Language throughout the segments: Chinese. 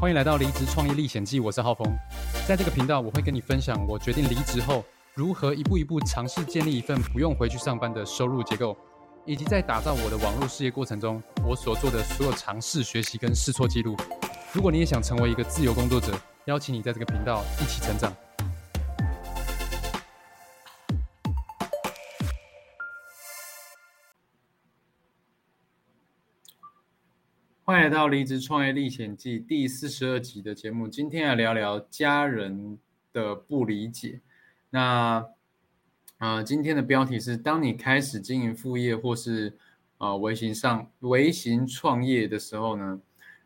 欢迎来到离职创业历险记，我是浩峰。在这个频道，我会跟你分享我决定离职后，如何一步一步尝试建立一份不用回去上班的收入结构，以及在打造我的网络事业过程中，我所做的所有尝试、学习跟试错记录。如果你也想成为一个自由工作者，邀请你在这个频道一起成长。欢迎来到《离职创业历险记》第四十二集的节目。今天来聊聊家人的不理解。那，呃，今天的标题是：当你开始经营副业或是呃微型上微型创业的时候呢，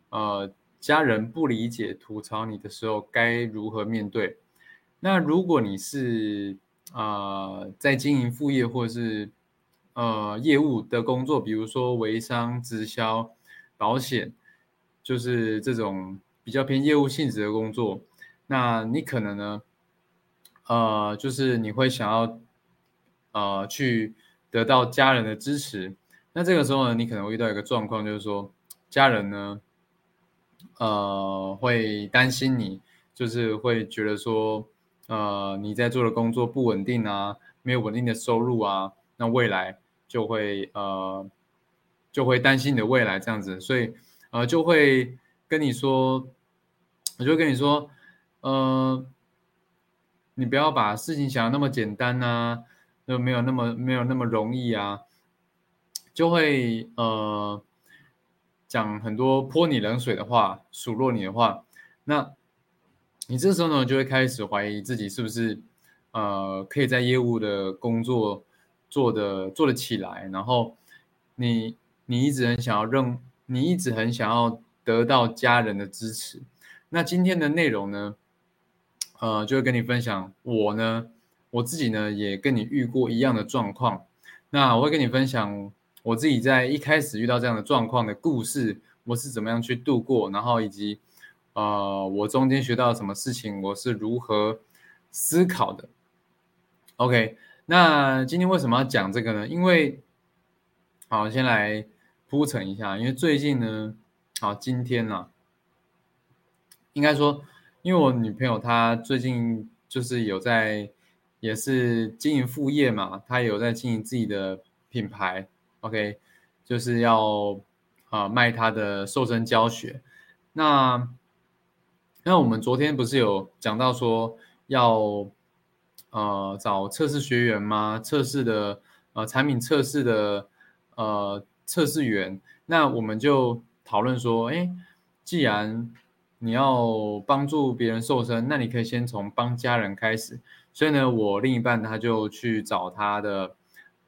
呃，家人不理解、吐槽你的时候，该如何面对？那如果你是呃在经营副业或是呃业务的工作，比如说微商、直销。保险就是这种比较偏业务性质的工作，那你可能呢，呃，就是你会想要呃去得到家人的支持，那这个时候呢，你可能会遇到一个状况，就是说家人呢，呃，会担心你，就是会觉得说，呃，你在做的工作不稳定啊，没有稳定的收入啊，那未来就会呃。就会担心你的未来这样子，所以呃就会跟你说，我就跟你说，呃，你不要把事情想的那么简单呐，就没有那么没有那么容易啊，就会呃讲很多泼你冷水的话，数落你的话，那你这时候呢就会开始怀疑自己是不是呃可以在业务的工作做的做得起来，然后你。你一直很想要认，你一直很想要得到家人的支持。那今天的内容呢，呃，就会跟你分享我呢，我自己呢也跟你遇过一样的状况。那我会跟你分享我自己在一开始遇到这样的状况的故事，我是怎么样去度过，然后以及呃，我中间学到什么事情，我是如何思考的。OK，那今天为什么要讲这个呢？因为好，先来。铺陈一下，因为最近呢，好，今天呢，应该说，因为我女朋友她最近就是有在，也是经营副业嘛，她有在经营自己的品牌，OK，就是要啊卖她的瘦身教学。那那我们昨天不是有讲到说要呃找测试学员吗？测试的呃产品测试的呃。测试员，那我们就讨论说，哎，既然你要帮助别人瘦身，那你可以先从帮家人开始。所以呢，我另一半他就去找他的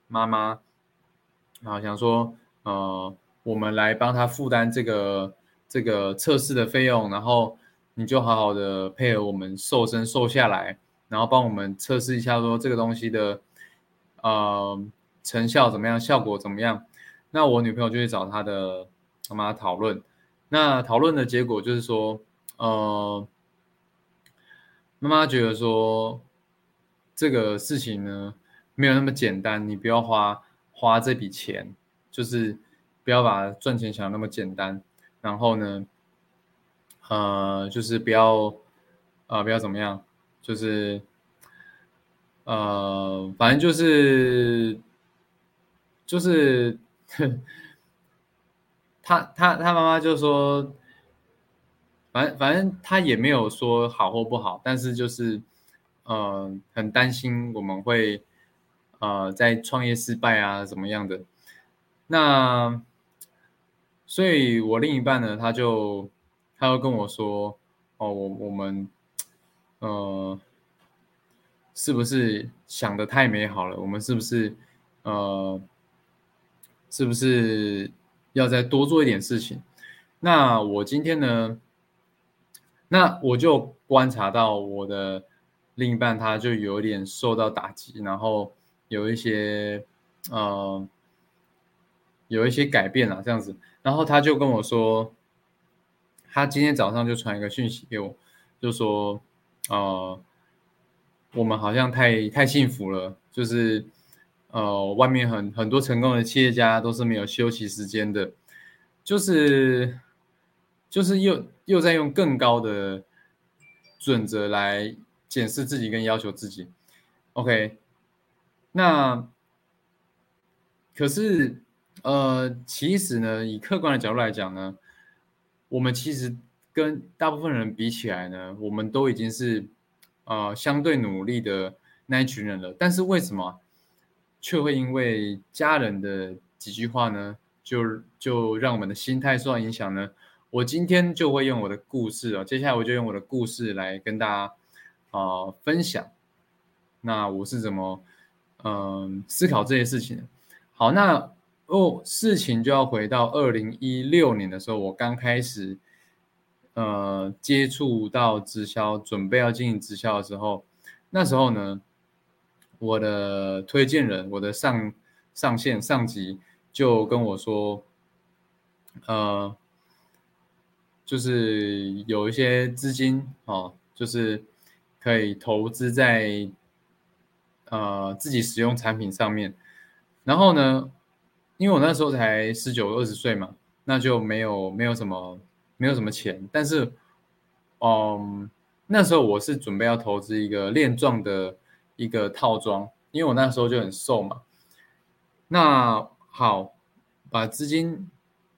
妈妈，然后想说，呃，我们来帮他负担这个这个测试的费用，然后你就好好的配合我们瘦身瘦下来，然后帮我们测试一下说这个东西的呃成效怎么样，效果怎么样。那我女朋友就去找她的妈妈讨论，那讨论的结果就是说，呃，妈妈觉得说这个事情呢没有那么简单，你不要花花这笔钱，就是不要把赚钱想那么简单，然后呢，呃，就是不要呃不要怎么样，就是呃反正就是就是。他他他妈妈就说，反正反正他也没有说好或不好，但是就是，呃，很担心我们会，呃，在创业失败啊怎么样的。那，所以我另一半呢，他就他就跟我说，哦，我我们，呃，是不是想的太美好了？我们是不是，呃？是不是要再多做一点事情？那我今天呢？那我就观察到我的另一半，他就有点受到打击，然后有一些呃有一些改变了这样子。然后他就跟我说，他今天早上就传一个讯息给我，就说呃我们好像太太幸福了，就是。呃，外面很很多成功的企业家都是没有休息时间的，就是就是又又在用更高的准则来检视自己跟要求自己。OK，那可是呃，其实呢，以客观的角度来讲呢，我们其实跟大部分人比起来呢，我们都已经是呃相对努力的那一群人了。但是为什么却会因为家人的几句话呢，就就让我们的心态受到影响呢？我今天就会用我的故事啊，接下来我就用我的故事来跟大家啊分享。那我是怎么嗯思考这些事情？好，那哦事情就要回到二零一六年的时候，我刚开始呃接触到直销，准备要经营直销的时候，那时候呢，我的推荐人，我的上上线上级就跟我说，呃。就是有一些资金哦，就是可以投资在呃自己使用产品上面。然后呢，因为我那时候才十九二十岁嘛，那就没有没有什么没有什么钱。但是，嗯，那时候我是准备要投资一个链状的一个套装，因为我那时候就很瘦嘛。那好，把资金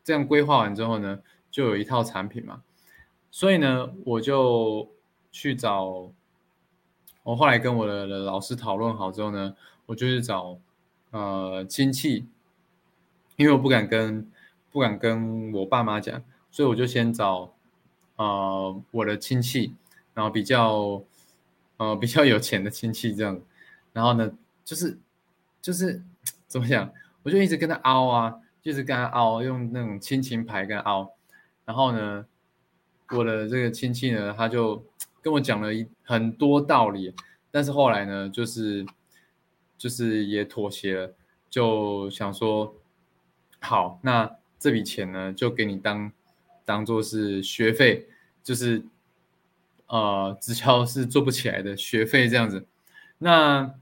这样规划完之后呢？就有一套产品嘛，所以呢，我就去找。我后来跟我的老师讨论好之后呢，我就去找呃亲戚，因为我不敢跟不敢跟我爸妈讲，所以我就先找呃我的亲戚，然后比较呃比较有钱的亲戚这样，然后呢，就是就是怎么讲，我就一直跟他凹啊，就是跟他凹，用那种亲情牌跟他凹。然后呢，我的这个亲戚呢，他就跟我讲了一很多道理，但是后来呢，就是就是也妥协了，就想说，好，那这笔钱呢，就给你当当做是学费，就是呃，直销是做不起来的学费这样子。那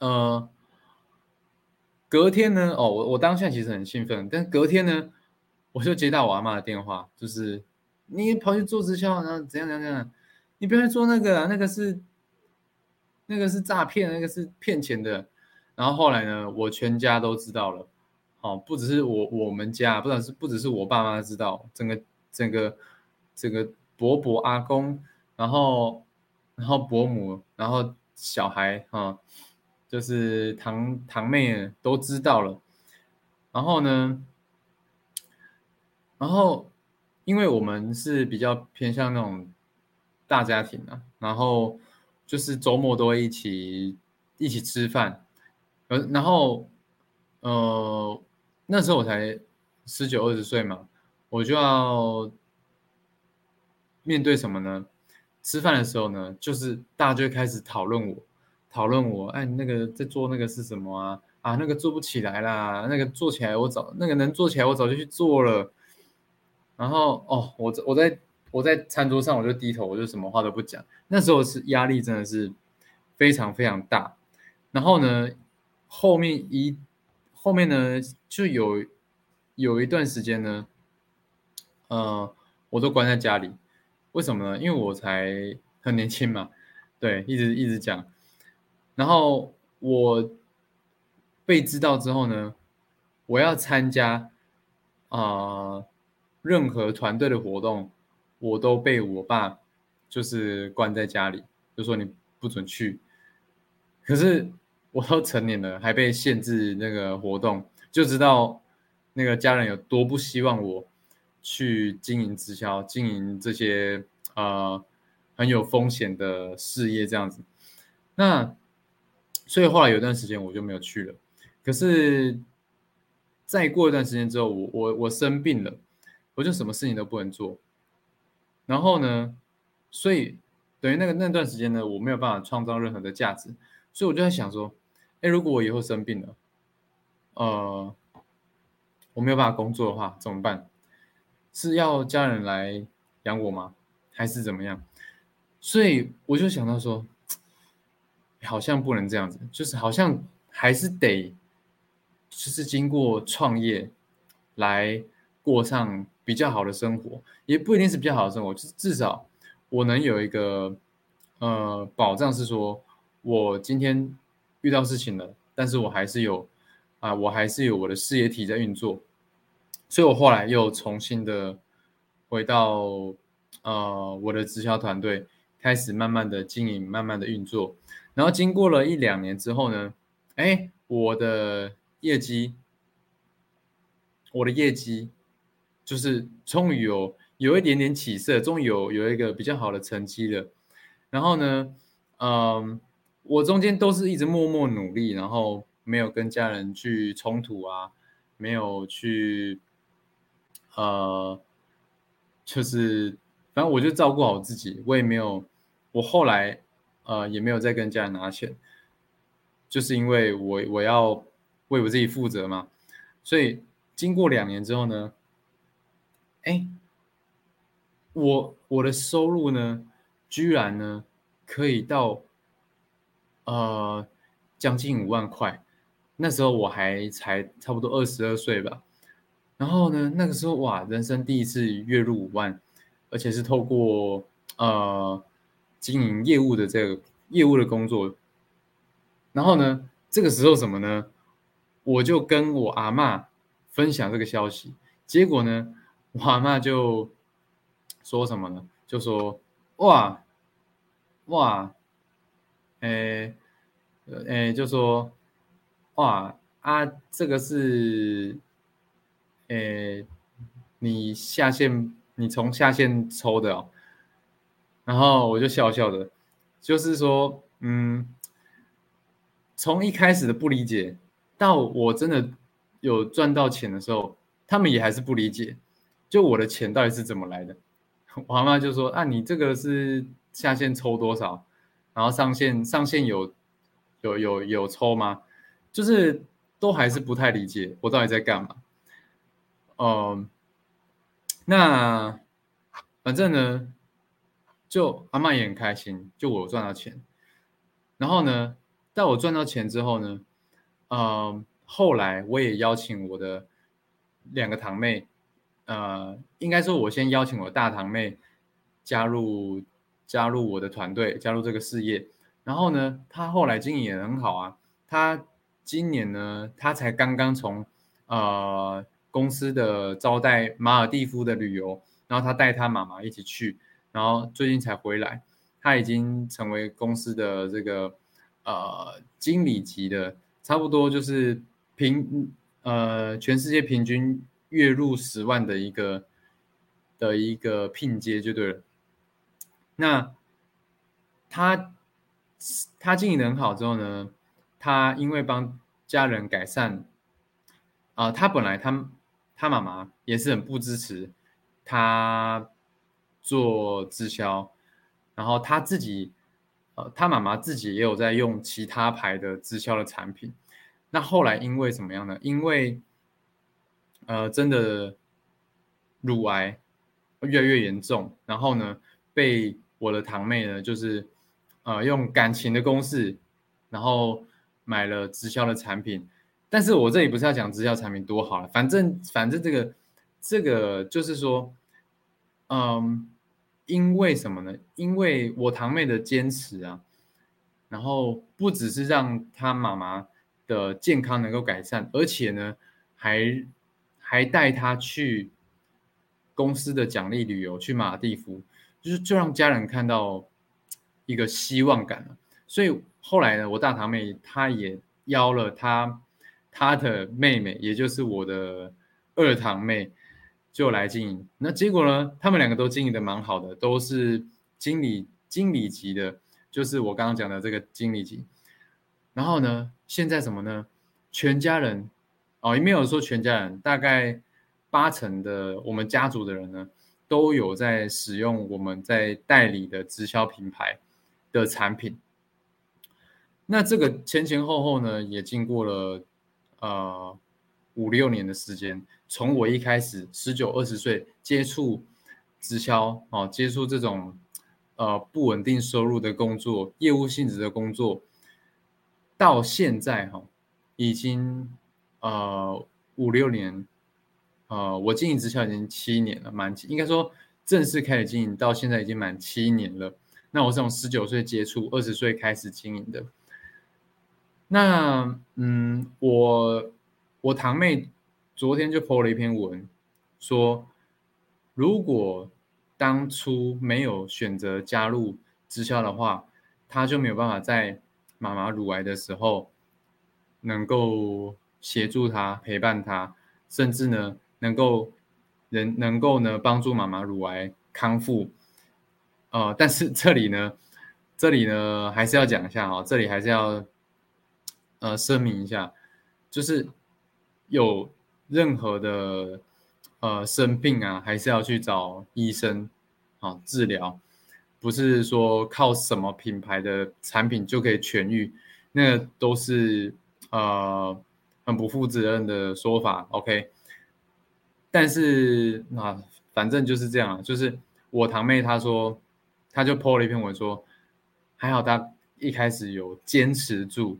呃，隔天呢，哦，我我当下其实很兴奋，但隔天呢。我就接到我阿妈的电话，就是你跑去做直销，然后怎样怎样怎样，你不要去做那个，啊那个是那个是诈骗，那个是骗钱的。然后后来呢，我全家都知道了，好，不只是我我们家，不只是不只是我爸妈知道，整个整个整个伯伯阿公，然后然后伯母，然后小孩哈，就是堂堂妹都知道了，然后呢？然后，因为我们是比较偏向那种大家庭啊，然后就是周末都会一起一起吃饭，呃，然后呃那时候我才十九二十岁嘛，我就要面对什么呢？吃饭的时候呢，就是大家就开始讨论我，讨论我，哎，那个在做那个是什么啊？啊，那个做不起来啦，那个做起来我早，那个能做起来我早就去做了。然后哦，我我在我在餐桌上我就低头，我就什么话都不讲。那时候是压力真的是非常非常大。然后呢，后面一后面呢就有有一段时间呢，呃，我都关在家里。为什么呢？因为我才很年轻嘛，对，一直一直讲。然后我被知道之后呢，我要参加啊。任何团队的活动，我都被我爸就是关在家里，就说你不准去。可是我都成年了，还被限制那个活动，就知道那个家人有多不希望我去经营直销、经营这些呃很有风险的事业这样子。那所以后来有段时间我就没有去了。可是再过一段时间之后，我我我生病了。我就什么事情都不能做，然后呢，所以等于那个那段时间呢，我没有办法创造任何的价值，所以我就在想说，哎，如果我以后生病了，呃，我没有办法工作的话怎么办？是要家人来养我吗？还是怎么样？所以我就想到说，好像不能这样子，就是好像还是得，就是经过创业来过上。比较好的生活，也不一定是比较好的生活，就是至少我能有一个呃保障，是说我今天遇到事情了，但是我还是有啊，我还是有我的事业体在运作，所以我后来又重新的回到呃我的直销团队，开始慢慢的经营，慢慢的运作，然后经过了一两年之后呢，哎，我的业绩，我的业绩。就是终于有有一点点起色，终于有有一个比较好的成绩了。然后呢，嗯，我中间都是一直默默努力，然后没有跟家人去冲突啊，没有去，呃，就是反正我就照顾好自己，我也没有，我后来呃也没有再跟家人拿钱，就是因为我我要为我自己负责嘛。所以经过两年之后呢。哎，我我的收入呢，居然呢可以到呃将近五万块。那时候我还才差不多二十二岁吧。然后呢，那个时候哇，人生第一次月入五万，而且是透过呃经营业务的这个业务的工作。然后呢，这个时候什么呢？我就跟我阿妈分享这个消息，结果呢？我阿妈就说什么呢？就说哇哇，诶诶，就说哇啊，这个是诶你下线，你从下线抽的哦。然后我就笑笑的，就是说，嗯，从一开始的不理解，到我真的有赚到钱的时候，他们也还是不理解。就我的钱到底是怎么来的？我妈妈就说：“啊，你这个是下线抽多少，然后上线上线有有有有抽吗？就是都还是不太理解我到底在干嘛。”嗯，那反正呢，就阿妈也很开心，就我赚到钱。然后呢，在我赚到钱之后呢，嗯，后来我也邀请我的两个堂妹。呃，应该说，我先邀请我大堂妹加入加入我的团队，加入这个事业。然后呢，她后来经营也很好啊。她今年呢，她才刚刚从呃公司的招待马尔蒂夫的旅游，然后他带他妈妈一起去，然后最近才回来。他已经成为公司的这个呃经理级的，差不多就是平呃全世界平均。月入十万的一个的一个聘接就对了。那他他经营的很好之后呢，他因为帮家人改善啊，他本来他他妈妈也是很不支持他做直销，然后他自己呃他妈妈自己也有在用其他牌的直销的产品。那后来因为怎么样呢？因为呃，真的乳癌越来越严重，然后呢，被我的堂妹呢，就是呃用感情的公式，然后买了直销的产品。但是我这里不是要讲直销产品多好了，反正反正这个这个就是说，嗯，因为什么呢？因为我堂妹的坚持啊，然后不只是让她妈妈的健康能够改善，而且呢，还还带她去公司的奖励旅游，去马尔蒂夫，就是就让家人看到一个希望感所以后来呢，我大堂妹她也邀了她他的妹妹，也就是我的二堂妹，就来经营。那结果呢，他们两个都经营的蛮好的，都是经理经理级的，就是我刚刚讲的这个经理级。然后呢，现在什么呢？全家人。哦，也没有说全家人，大概八成的我们家族的人呢，都有在使用我们在代理的直销品牌的产品。那这个前前后后呢，也经过了呃五六年的时间。从我一开始十九二十岁接触直销哦，接触这种呃不稳定收入的工作、业务性质的工作，到现在哈，已经。呃，五六年呃，我经营直销已经七年了，满应该说正式开始经营到现在已经满七年了。那我是从十九岁接触，二十岁开始经营的。那嗯，我我堂妹昨天就 po 了一篇文，说如果当初没有选择加入直销的话，她就没有办法在妈妈乳癌的时候能够协助她、陪伴她，甚至呢能够能能够呢帮助妈妈乳癌康复。呃，但是这里呢，这里呢还是要讲一下哈，这里还是要。呃，声明一下，就是有任何的呃生病啊，还是要去找医生啊治疗，不是说靠什么品牌的产品就可以痊愈，那都是呃很不负责任的说法。OK，但是啊，反正就是这样啊，就是我堂妹她说，她就 po 了一篇文说，还好她一开始有坚持住。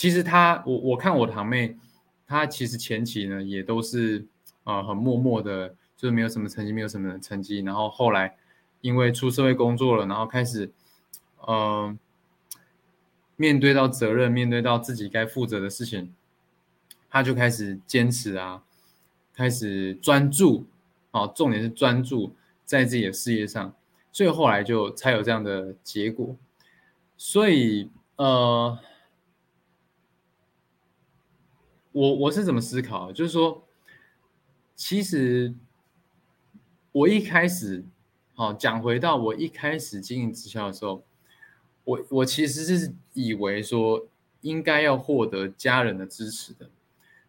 其实他，我我看我堂妹，她其实前期呢也都是呃很默默的，就是没有什么成绩，没有什么成绩。然后后来因为出社会工作了，然后开始呃面对到责任，面对到自己该负责的事情，他就开始坚持啊，开始专注啊，重点是专注在自己的事业上，所以后来就才有这样的结果。所以呃。我我是怎么思考？就是说，其实我一开始，好讲回到我一开始经营直销的时候，我我其实是以为说应该要获得家人的支持的，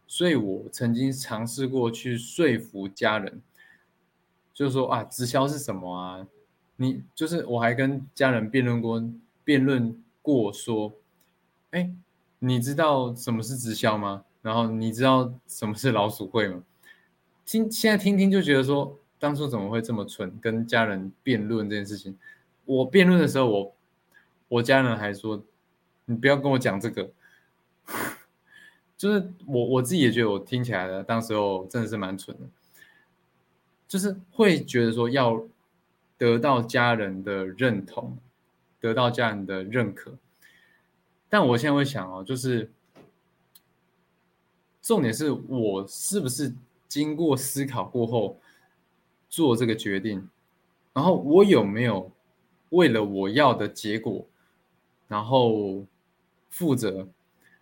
所以我曾经尝试过去说服家人，就是说啊，直销是什么啊？你就是我还跟家人辩论过，辩论过说，哎，你知道什么是直销吗？然后你知道什么是老鼠会吗？听现在听听就觉得说，当初怎么会这么蠢，跟家人辩论这件事情。我辩论的时候，我我家人还说，你不要跟我讲这个。就是我我自己也觉得我听起来的，当时候真的是蛮蠢的，就是会觉得说要得到家人的认同，得到家人的认可。但我现在会想哦，就是。重点是我是不是经过思考过后做这个决定，然后我有没有为了我要的结果，然后负责？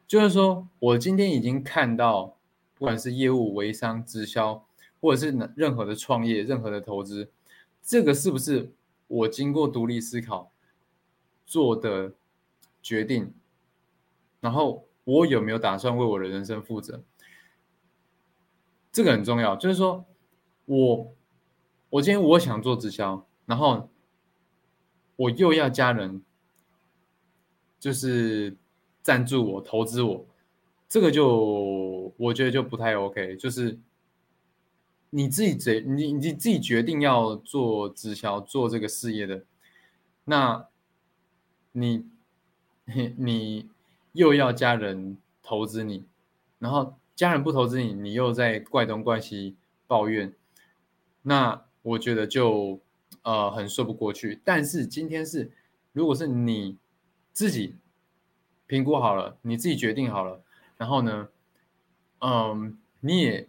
就是说我今天已经看到，不管是业务、微商、直销，或者是任何的创业、任何的投资，这个是不是我经过独立思考做的决定？然后我有没有打算为我的人生负责？这个很重要，就是说，我我今天我想做直销，然后我又要家人，就是赞助我、投资我，这个就我觉得就不太 OK。就是你自己决你你自己决定要做直销、做这个事业的，那你你又要家人投资你，然后。家人不投资你，你又在怪东怪西抱怨，那我觉得就呃很说不过去。但是今天是，如果是你自己评估好了，你自己决定好了，然后呢，嗯，你也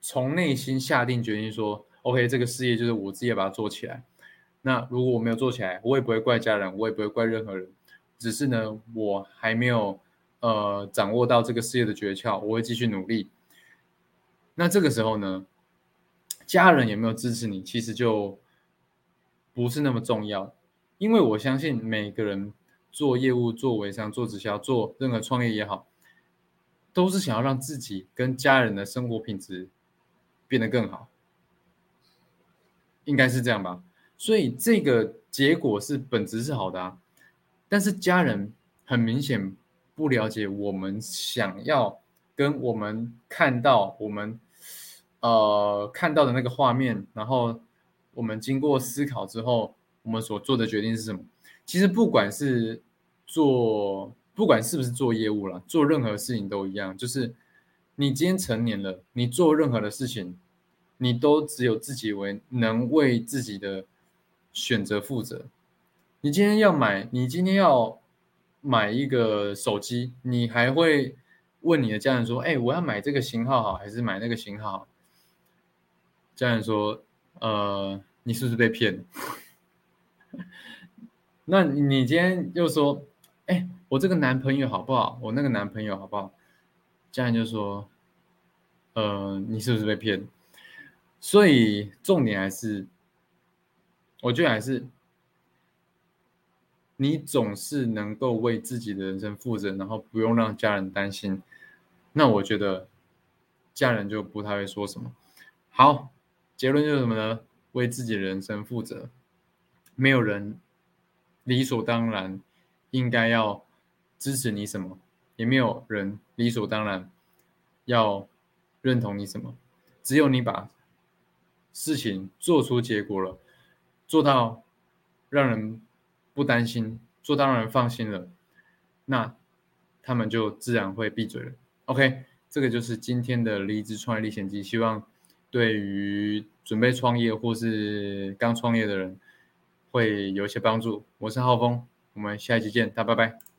从内心下定决心说，OK，这个事业就是我自己把它做起来。那如果我没有做起来，我也不会怪家人，我也不会怪任何人，只是呢，我还没有。呃，掌握到这个事业的诀窍，我会继续努力。那这个时候呢，家人有没有支持你，其实就不是那么重要，因为我相信每个人做业务、做微商、做直销、做任何创业也好，都是想要让自己跟家人的生活品质变得更好，应该是这样吧。所以这个结果是本质是好的啊，但是家人很明显。不了解我们想要跟我们看到我们呃看到的那个画面，然后我们经过思考之后，我们所做的决定是什么？其实不管是做，不管是不是做业务了，做任何事情都一样，就是你今天成年了，你做任何的事情，你都只有自己为能为自己的选择负责。你今天要买，你今天要买一个手机，你还会问你的家人说：“哎，我要买这个型号好，还是买那个型号？”家人说：“呃，你是不是被骗？” 那你今天又说：“哎，我这个男朋友好不好？我那个男朋友好不好？”家人就说：“呃，你是不是被骗？”所以重点还是，我觉得还是。你总是能够为自己的人生负责，然后不用让家人担心，那我觉得家人就不太会说什么。好，结论就是什么呢？为自己人生负责，没有人理所当然应该要支持你什么，也没有人理所当然要认同你什么。只有你把事情做出结果了，做到让人。不担心，做当然放心了，那他们就自然会闭嘴了。OK，这个就是今天的离职创业历险记，希望对于准备创业或是刚创业的人会有一些帮助。我是浩峰，我们下一期见，大家拜拜。